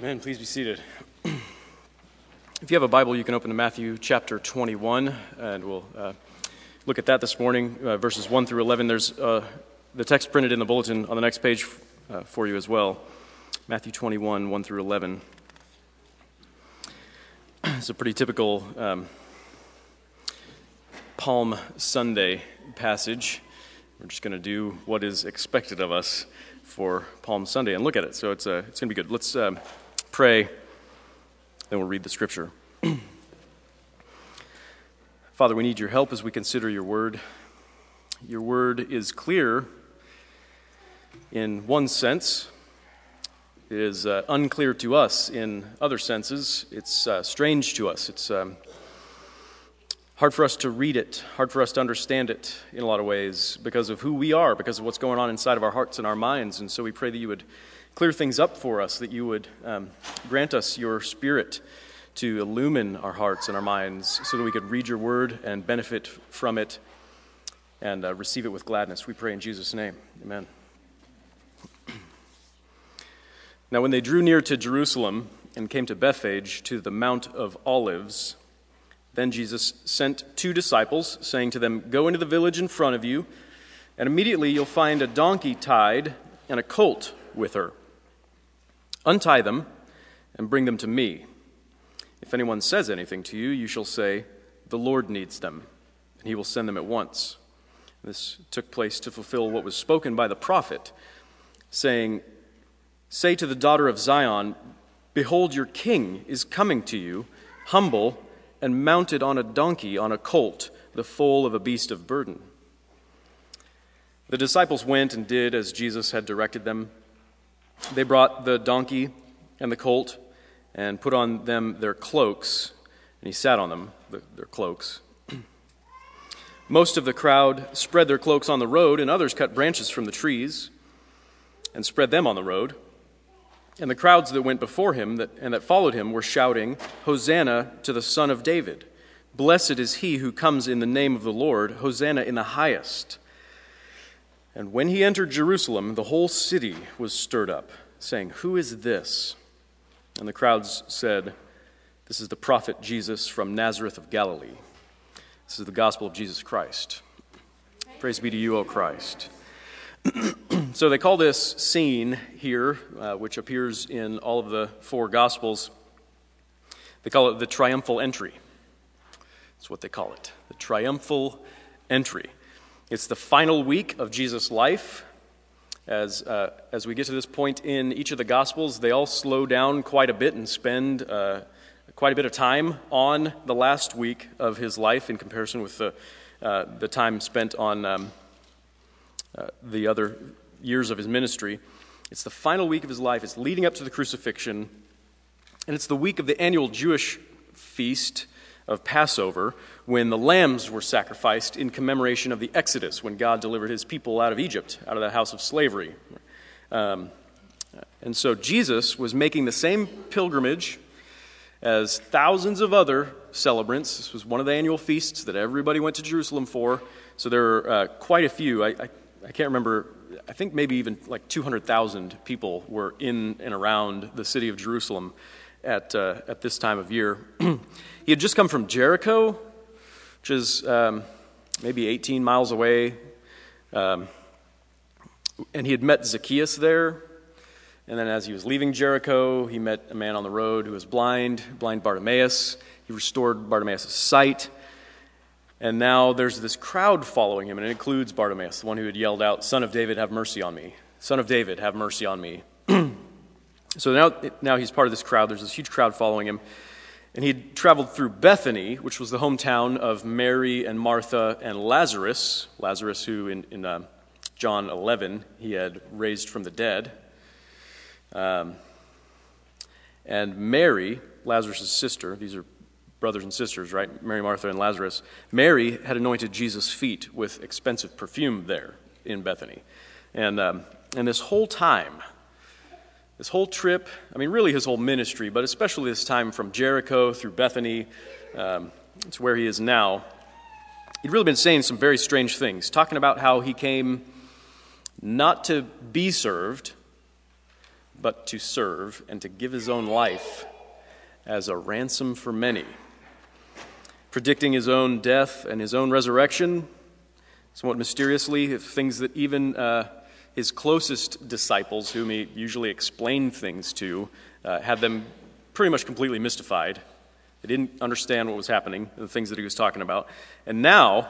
Amen. Please be seated. If you have a Bible, you can open to Matthew chapter 21, and we'll uh, look at that this morning, uh, verses 1 through 11. There's uh, the text printed in the bulletin on the next page uh, for you as well. Matthew 21, 1 through 11. It's a pretty typical um, Palm Sunday passage. We're just going to do what is expected of us for Palm Sunday and look at it. So it's, uh, it's going to be good. Let's um, pray, then we'll read the scripture. Father, we need your help as we consider your word. Your word is clear in one sense, it is uh, unclear to us in other senses. It's uh, strange to us. It's um, hard for us to read it, hard for us to understand it in a lot of ways because of who we are, because of what's going on inside of our hearts and our minds. And so we pray that you would clear things up for us, that you would um, grant us your spirit to illumine our hearts and our minds so that we could read your word and benefit from it and uh, receive it with gladness. We pray in Jesus' name. Amen. Now, when they drew near to Jerusalem and came to Bethphage, to the Mount of Olives, then Jesus sent two disciples, saying to them, Go into the village in front of you, and immediately you'll find a donkey tied and a colt with her. Untie them and bring them to me. If anyone says anything to you, you shall say, The Lord needs them, and he will send them at once. This took place to fulfill what was spoken by the prophet, saying, Say to the daughter of Zion, Behold, your king is coming to you, humble and mounted on a donkey, on a colt, the foal of a beast of burden. The disciples went and did as Jesus had directed them. They brought the donkey and the colt and put on them their cloaks, and he sat on them, their cloaks. Most of the crowd spread their cloaks on the road, and others cut branches from the trees and spread them on the road. And the crowds that went before him that, and that followed him were shouting, Hosanna to the Son of David! Blessed is he who comes in the name of the Lord! Hosanna in the highest! And when he entered Jerusalem, the whole city was stirred up, saying, Who is this? And the crowds said, This is the prophet Jesus from Nazareth of Galilee. This is the gospel of Jesus Christ. Praise be to you, O Christ. so they call this scene here, uh, which appears in all of the four Gospels, they call it the triumphal entry. That's what they call it the triumphal entry. It's the final week of Jesus' life. As, uh, as we get to this point in each of the Gospels, they all slow down quite a bit and spend uh, quite a bit of time on the last week of his life in comparison with the, uh, the time spent on um, uh, the other years of his ministry. It's the final week of his life. It's leading up to the crucifixion. And it's the week of the annual Jewish feast of Passover when the lambs were sacrificed in commemoration of the Exodus, when God delivered his people out of Egypt, out of the house of slavery. Um, and so Jesus was making the same pilgrimage as thousands of other celebrants. This was one of the annual feasts that everybody went to Jerusalem for. So there are uh, quite a few. I, I I can't remember, I think maybe even like 200,000 people were in and around the city of Jerusalem at, uh, at this time of year. he had just come from Jericho, which is um, maybe 18 miles away. Um, and he had met Zacchaeus there. And then as he was leaving Jericho, he met a man on the road who was blind, blind Bartimaeus. He restored Bartimaeus' sight. And now there's this crowd following him, and it includes Bartimaeus, the one who had yelled out, Son of David, have mercy on me. Son of David, have mercy on me. so now, now he's part of this crowd. There's this huge crowd following him. And he traveled through Bethany, which was the hometown of Mary and Martha and Lazarus. Lazarus, who in, in uh, John 11 he had raised from the dead. Um, and Mary, Lazarus' sister, these are brothers and sisters, right? Mary, Martha, and Lazarus. Mary had anointed Jesus' feet with expensive perfume there in Bethany. And, um, and this whole time, this whole trip, I mean, really his whole ministry, but especially this time from Jericho through Bethany, um, it's where he is now, he'd really been saying some very strange things, talking about how he came not to be served, but to serve and to give his own life as a ransom for many. Predicting his own death and his own resurrection, somewhat mysteriously, things that even uh, his closest disciples, whom he usually explained things to, uh, had them pretty much completely mystified. They didn't understand what was happening, the things that he was talking about. And now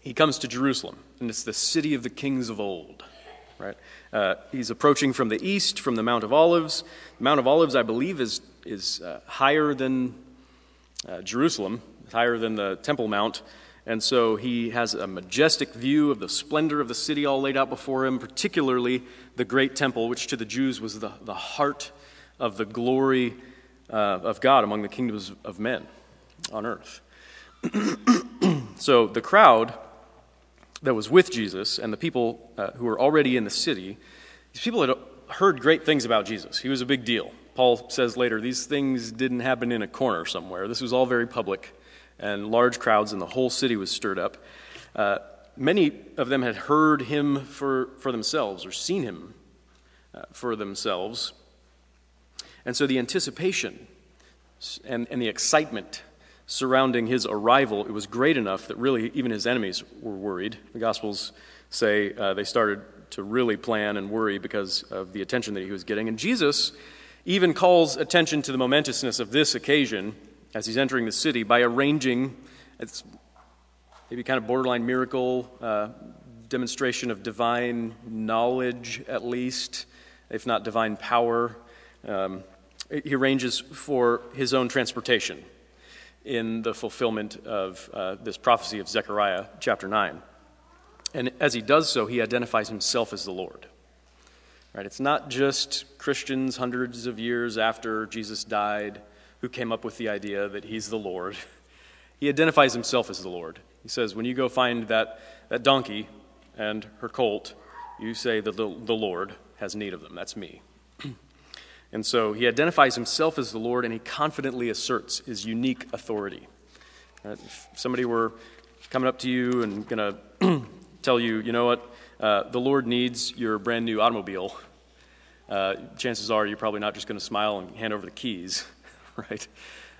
he comes to Jerusalem, and it's the city of the kings of old. Right? Uh, he's approaching from the east, from the Mount of Olives. The Mount of Olives, I believe, is, is uh, higher than uh, Jerusalem, higher than the Temple Mount. And so he has a majestic view of the splendor of the city all laid out before him, particularly the great temple, which to the Jews was the, the heart of the glory uh, of God among the kingdoms of men on earth. so the crowd that was with Jesus and the people uh, who were already in the city, these people had heard great things about Jesus. He was a big deal. Paul says later, these things didn't happen in a corner somewhere. This was all very public, and large crowds, and the whole city was stirred up. Uh, many of them had heard him for, for themselves or seen him uh, for themselves. And so the anticipation and, and the excitement surrounding his arrival, it was great enough that really even his enemies were worried. The Gospels say uh, they started to really plan and worry because of the attention that he was getting. And Jesus even calls attention to the momentousness of this occasion as he's entering the city by arranging, it's maybe kind of borderline miracle, uh, demonstration of divine knowledge at least, if not divine power. Um, he arranges for his own transportation in the fulfillment of uh, this prophecy of Zechariah chapter 9. And as he does so, he identifies himself as the Lord. Right? It's not just Christians hundreds of years after Jesus died who came up with the idea that he's the Lord. He identifies himself as the Lord. He says, When you go find that, that donkey and her colt, you say that the, the Lord has need of them. That's me. And so he identifies himself as the Lord and he confidently asserts his unique authority. Uh, if somebody were coming up to you and going to tell you, you know what, uh, the Lord needs your brand new automobile, uh, chances are you're probably not just going to smile and hand over the keys, right?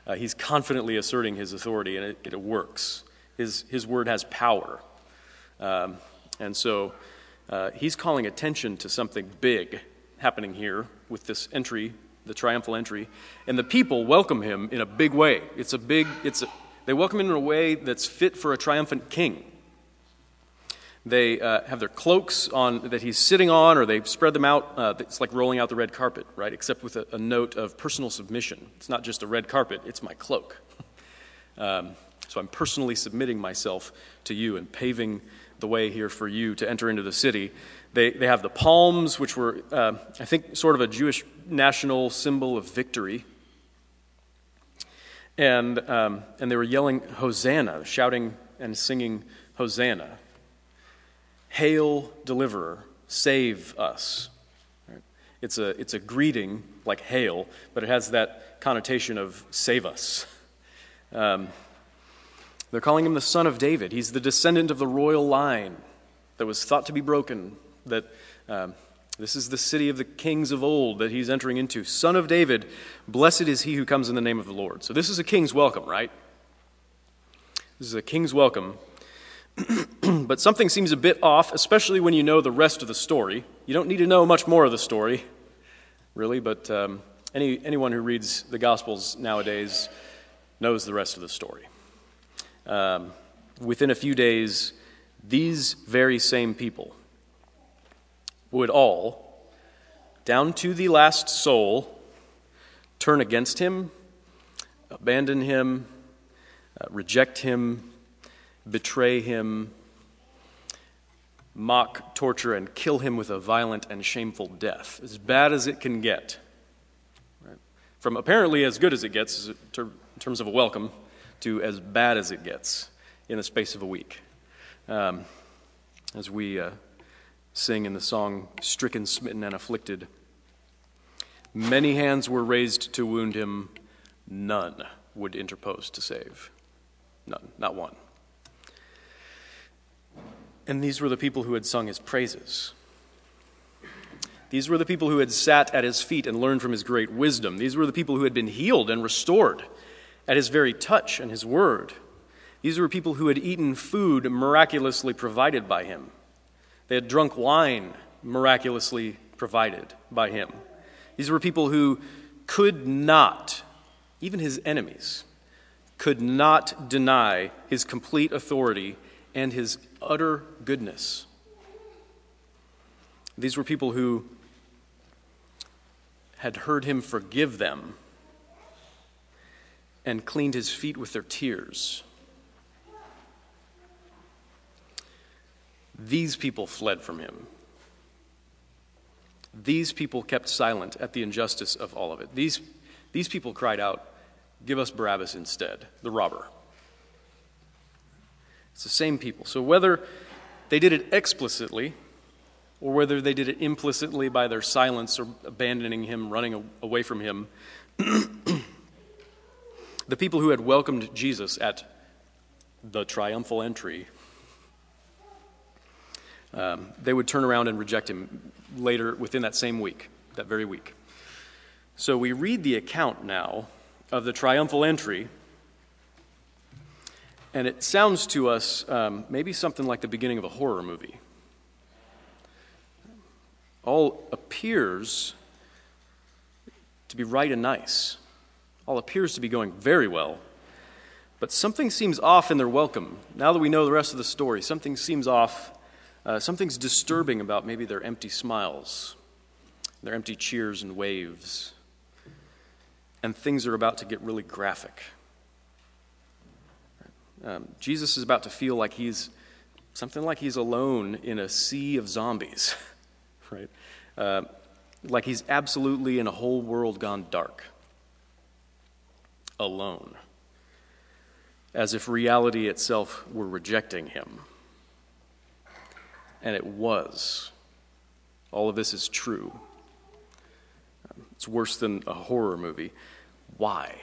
Uh, he's confidently asserting his authority and it, it works. His, his word has power. Um, and so uh, he's calling attention to something big happening here with this entry, the triumphal entry, and the people welcome him in a big way. It's a big, it's a, they welcome him in a way that's fit for a triumphant king. They uh, have their cloaks on that he's sitting on, or they spread them out. Uh, it's like rolling out the red carpet, right? Except with a, a, note of personal submission. It's not just a red carpet; it's my cloak. um, so I'm personally submitting myself to you and paving the way here for you to enter into the city. They, they have the palms, which were, uh, I think, sort of a Jewish national symbol of victory. And, um, and they were yelling, Hosanna, shouting and singing, Hosanna. Hail, deliverer, save us. It's, a, it's a greeting like hail, but it has that connotation of save us. Um, they're calling him the son of David. He's the descendant of the royal line that was thought to be broken that um, this is the city of the kings of old that he's entering into. Son of David, blessed is he who comes in the name of the Lord. So this is a king's welcome, right? This is a king's welcome. but something seems a bit off, especially when you know the rest of the story. You don't need to know much more of the story, really, but um, any, anyone who reads the Gospels nowadays knows the rest of the story. Um, within a few days, these very same people would all, down to the last soul, turn against him, abandon him, uh, reject him, betray him, mock, torture, and kill him with a violent and shameful death, as bad as it can get. Right? From apparently as good as it gets in terms of a welcome to as bad as it gets in the space of a week. Um, as we uh, sing in the song Stricken, Smitten, and Afflicted. Many hands were raised to wound him, none would interpose to save. None, not one. And these were the people who had sung his praises. These were the people who had sat at his feet and learned from his great wisdom. These were the people who had been healed and restored at his very touch and his word. These were people who had eaten food miraculously provided by him. They had drunk wine miraculously provided by him. These were people who could not, even his enemies, could not deny his complete authority and his utter goodness. These were people who had heard him forgive them and cleaned his feet with their tears. These people fled from him. These people kept silent at the injustice of all of it. These, these people cried out, Give us Barabbas instead, the robber. It's the same people. So whether they did it explicitly or whether they did it implicitly by their silence or abandoning him, running away from him, the people who had welcomed Jesus at the triumphal entry, um, they would turn around and reject him later within that same week, that very week. So we read the account now of the triumphal entry, and it sounds to us um, maybe something like the beginning of a horror movie all appears to be right and nice. All appears to be going very well. But something seems off in their welcome. Now that we know the rest of the story, something seems off. Uh, something's disturbing about maybe their empty smiles, their empty cheers and waves. And things are about to get really graphic. Um, Jesus is about to feel like he's something like he's alone in a sea of zombies. right? Uh, like he's absolutely in a whole world gone dark, alone, as if reality itself were rejecting him. And it was. All of this is true. It's worse than a horror movie. Why?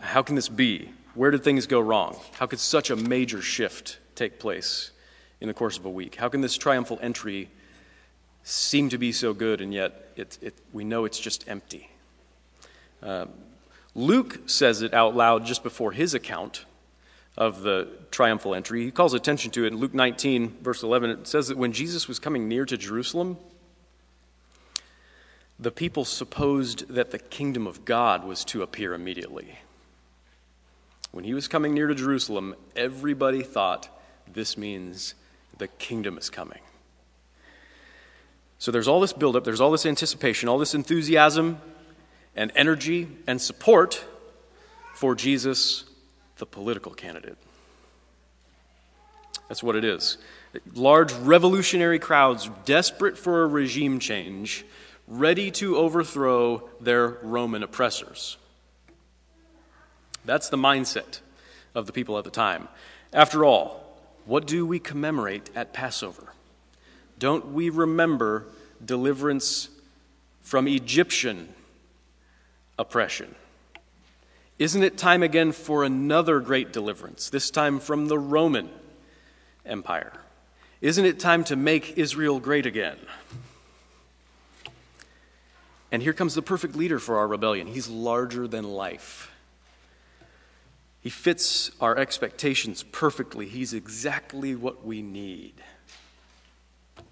How can this be? Where did things go wrong? How could such a major shift take place in the course of a week? How can this triumphal entry seem to be so good, and yet it, it, we know it's just empty. Uh, Luke says it out loud just before his account of the triumphal entry. He calls attention to it in Luke 19, verse 11. It says that when Jesus was coming near to Jerusalem, the people supposed that the kingdom of God was to appear immediately. When he was coming near to Jerusalem, everybody thought this means the kingdom is coming. So there's all this buildup, there's all this anticipation, all this enthusiasm and energy and support for Jesus, the political candidate. That's what it is. Large revolutionary crowds desperate for a regime change, ready to overthrow their Roman oppressors. That's the mindset of the people at the time. After all, what do we commemorate at Passover? Don't we remember deliverance from Egyptian oppression? Isn't it time again for another great deliverance, this time from the Roman Empire? Isn't it time to make Israel great again? And here comes the perfect leader for our rebellion. He's larger than life. He fits our expectations perfectly. He's exactly what we need.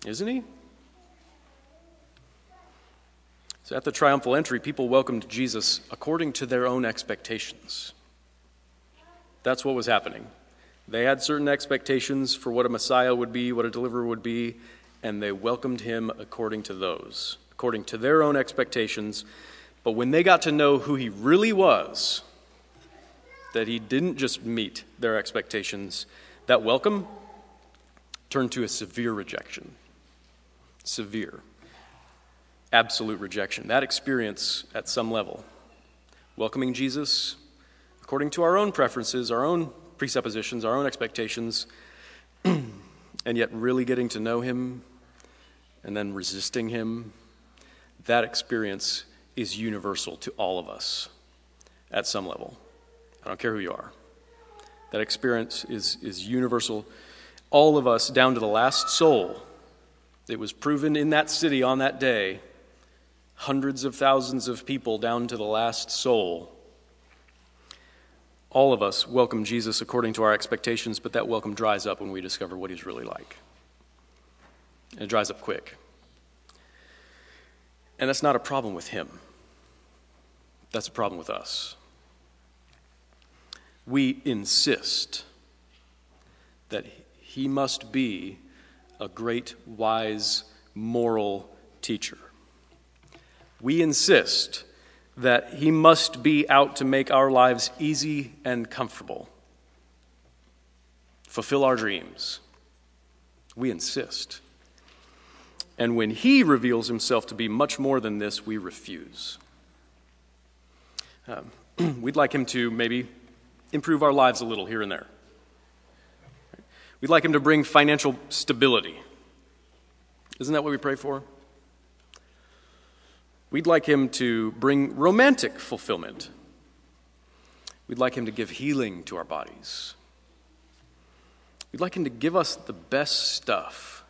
Isn't he? So at the triumphal entry, people welcomed Jesus according to their own expectations. That's what was happening. They had certain expectations for what a Messiah would be, what a deliverer would be, and they welcomed him according to those, according to their own expectations. But when they got to know who he really was, that he didn't just meet their expectations, that welcome turned to a severe rejection severe, absolute rejection. That experience at some level, welcoming Jesus according to our own preferences, our own presuppositions, our own expectations, and yet really getting to know Him and then resisting Him, that experience is universal to all of us at some level. I don't care who you are. That experience is, is universal. All of us, down to the last soul, It was proven in that city on that day. Hundreds of thousands of people down to the last soul. All of us welcome Jesus according to our expectations, but that welcome dries up when we discover what he's really like. And it dries up quick. And that's not a problem with him, that's a problem with us. We insist that he must be a great, wise, moral teacher. We insist that he must be out to make our lives easy and comfortable, fulfill our dreams. We insist. And when he reveals himself to be much more than this, we refuse. Um, we'd like him to maybe improve our lives a little here and there. We'd like him to bring financial stability. Isn't that what we pray for? We'd like him to bring romantic fulfillment. We'd like him to give healing to our bodies. We'd like him to give us the best stuff.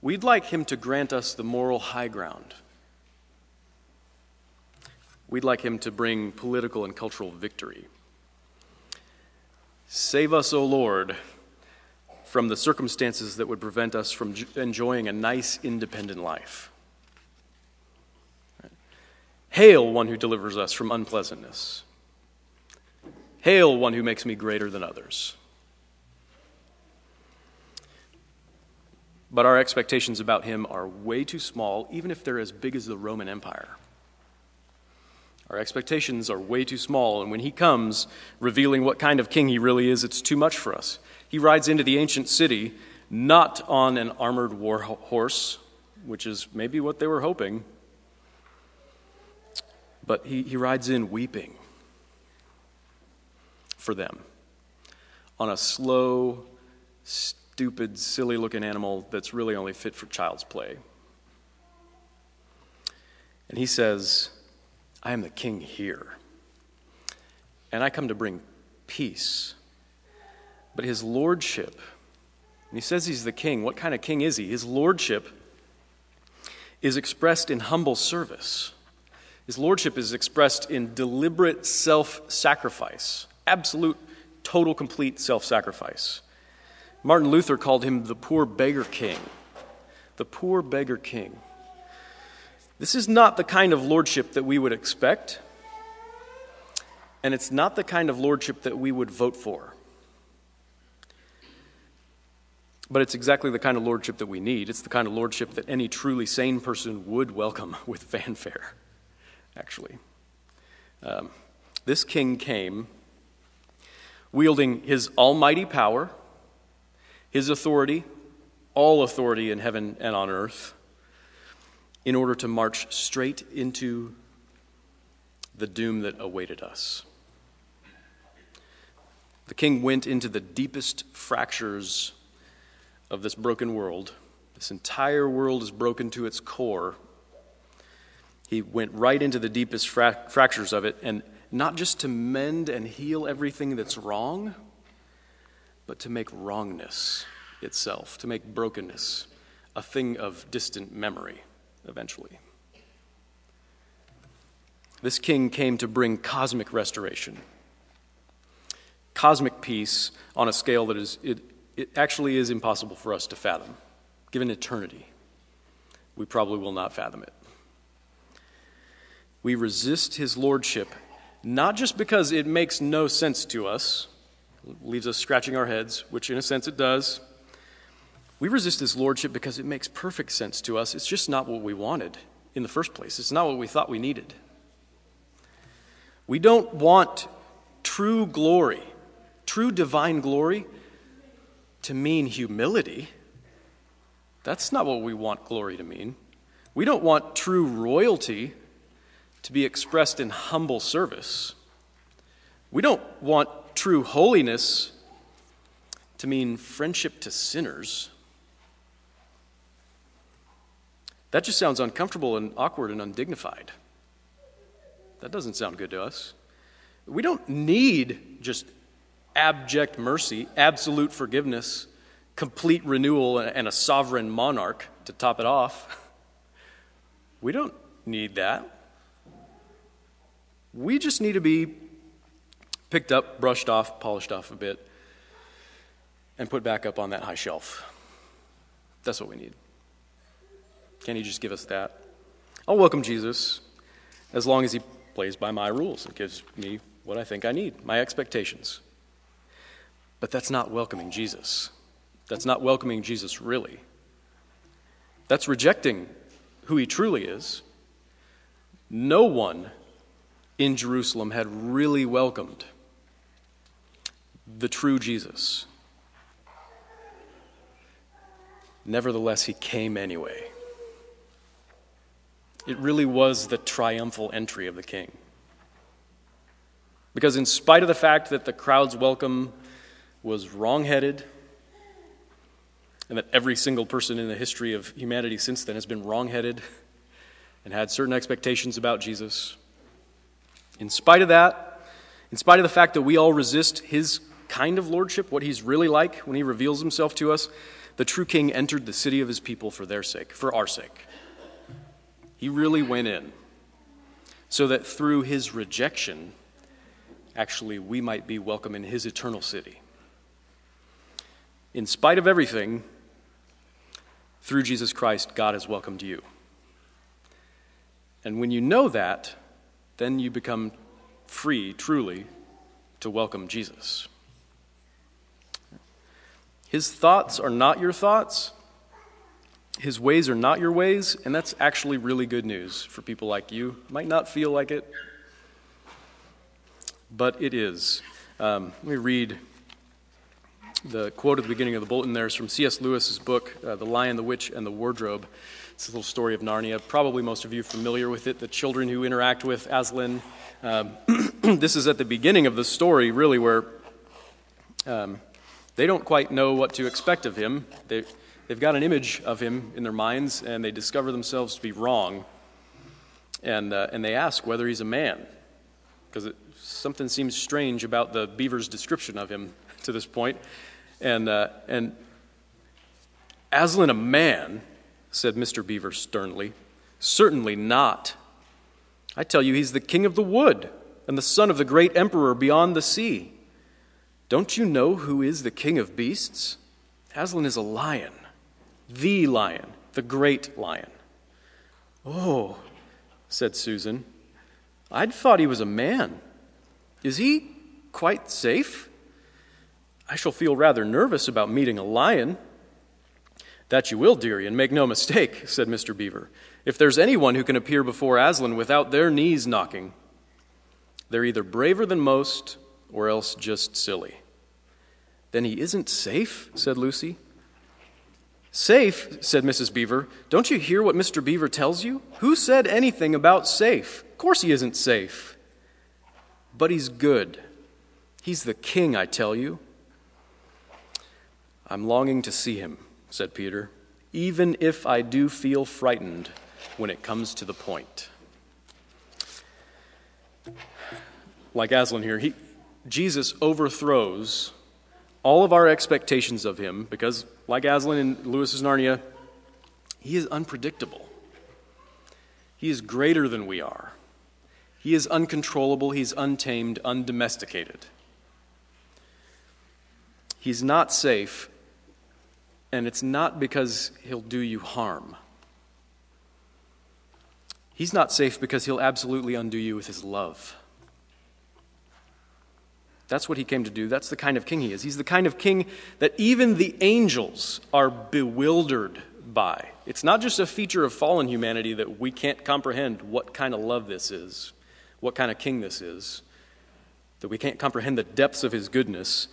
We'd like him to grant us the moral high ground. We'd like him to bring political and cultural victory. Save us, O Lord, from the circumstances that would prevent us from enjoying a nice, independent life. Hail, one who delivers us from unpleasantness. Hail, one who makes me greater than others. But our expectations about him are way too small, even if they're as big as the Roman Empire. Our expectations are way too small, and when he comes, revealing what kind of king he really is, it's too much for us. He rides into the ancient city not on an armored war horse, which is maybe what they were hoping, but he, he rides in weeping for them on a slow, stupid, silly looking animal that's really only fit for child's play. And he says, I am the king here. And I come to bring peace. But his lordship, and he says he's the king. What kind of king is he? His lordship is expressed in humble service. His lordship is expressed in deliberate self sacrifice, absolute, total, complete self sacrifice. Martin Luther called him the poor beggar king. The poor beggar king. This is not the kind of lordship that we would expect, and it's not the kind of lordship that we would vote for. But it's exactly the kind of lordship that we need. It's the kind of lordship that any truly sane person would welcome with fanfare actually. Um, this king came wielding his almighty power, his authority, all authority in heaven and on earth, in order to march straight into the doom that awaited us. The king went into the deepest fractures of this broken world. This entire world is broken to its core he went right into the deepest fra- fractures of it, and not just to mend and heal everything that's wrong, but to make wrongness itself, to make brokenness a thing of distant memory eventually. This king came to bring cosmic restoration, cosmic peace on a scale that is, it, it actually is impossible for us to fathom. Given eternity, we probably will not fathom it. We resist his lordship, not just because it makes no sense to us, leaves us scratching our heads, which in a sense it does. We resist his lordship because it makes perfect sense to us. It's just not what we wanted in the first place, it's not what we thought we needed. We don't want true glory, true divine glory, to mean humility. That's not what we want glory to mean. We don't want true royalty to be expressed in humble service. We don't want true holiness to mean friendship to sinners. That just sounds uncomfortable and awkward and undignified. That doesn't sound good to us. We don't need just abject mercy, absolute forgiveness, complete renewal, and a sovereign monarch. to top it off. We don't need that. We just need to be picked up, brushed off, polished off a bit, and put back up on that high shelf. That's what we need. Can He just give us that? I'll welcome Jesus as long as He plays by my rules and gives me what I think I need, my expectations. But that's not welcoming Jesus. That's not welcoming Jesus really. That's rejecting who he truly is. No one in Jerusalem had really welcomed the true Jesus. Nevertheless, he came anyway. It really was the triumphal entry of the king. Because, in spite of the fact that the crowd's welcome was wrongheaded, and that every single person in the history of humanity since then has been wrongheaded and had certain expectations about Jesus. In spite of that, in spite of the fact that we all resist his kind of lordship, what he's really like when he reveals himself to us, the true king entered the city of his people for their sake, for our sake. He really went in so that through his rejection, actually, we might be welcome in his eternal city. In spite of everything, through Jesus Christ, God has welcomed you. And when you know that, then you become free, truly, to welcome Jesus. His thoughts are not your thoughts. His ways are not your ways, and that's actually really good news for people like you. Might not feel like it, but it is. Um, let me read the quote at the beginning of the bulletin there is from C.S. Lewis's book, uh, The Lion, the Witch, and the Wardrobe. It's a little story of Narnia. Probably most of you familiar with it. The children who interact with Aslan. Um, this is at the beginning of the story, really, where um, they don't quite know what to expect of him. They, they've got an image of him in their minds, and they discover themselves to be wrong. And, uh, and they ask whether he's a man, because something seems strange about the beaver's description of him to this point. And, uh, and Aslan, a man, said Mr. Beaver sternly. Certainly not. I tell you, he's the king of the wood and the son of the great emperor beyond the sea. Don't you know who is the king of beasts? Aslan is a lion, the lion, the great lion. Oh, said Susan, I'd thought he was a man. Is he quite safe? I shall feel rather nervous about meeting a lion. That you will, dearie, and make no mistake, said Mr. Beaver. If there's anyone who can appear before Aslan without their knees knocking, they're either braver than most or else just silly. Then he isn't safe, said Lucy. Safe, said Mrs. Beaver. Don't you hear what Mr. Beaver tells you? Who said anything about safe? Of course he isn't safe. But he's good. He's the king, I tell you. I'm longing to see him, said Peter, even if I do feel frightened when it comes to the point. Like Aslan here, he, Jesus overthrows all of our expectations of him because, like Aslan in Lewis's Narnia, he is unpredictable. He is greater than we are. He is uncontrollable, he's untamed, undomesticated. He's not safe and it's not because he'll do you harm. He's not safe because he'll absolutely undo you with his love. That's what he came to do. That's the kind of king he is. He's the kind of king that even the angels are bewildered by. It's not just a feature of fallen humanity that we can't comprehend what kind of love this is, what kind of king this is, that we can't comprehend the depths of his goodness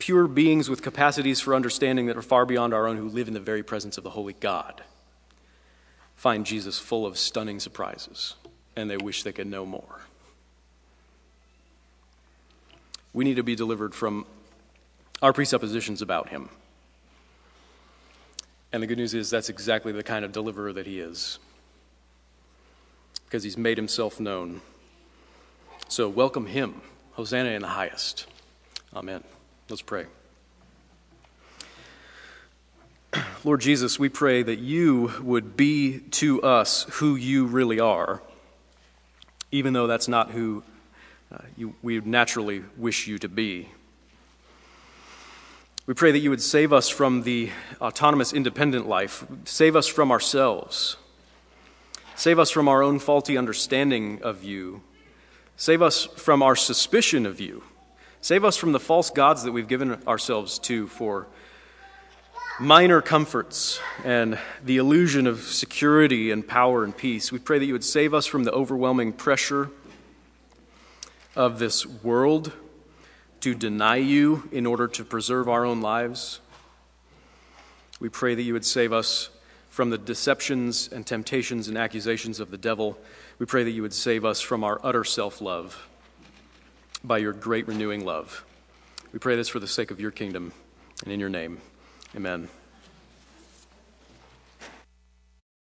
pure beings with capacities for understanding that are far beyond our own who live in the very presence of the Holy God find Jesus full of stunning surprises, and they wish they could know more. We need to be delivered from our presuppositions about him. And the good news is that's exactly the kind of deliverer that he is, because he's made himself known. So welcome him. Hosanna in the highest. Amen. Let's pray. Lord Jesus, we pray that you would be to us who you really are, even though that's not who Uh, you, we naturally wish you to be. We pray that you would save us from the autonomous, independent life, save us from ourselves, save us from our own faulty understanding of you, save us from our suspicion of you, save us from the false gods that we've given ourselves to for minor comforts and the illusion of security and power and peace. We pray that you would save us from the overwhelming pressure of this world to deny you in order to preserve our own lives. We pray that you would save us from the deceptions and temptations and accusations of the devil. We pray that you would save us from our utter self love by your great renewing love. We pray this for the sake of your kingdom and in your name. Amen.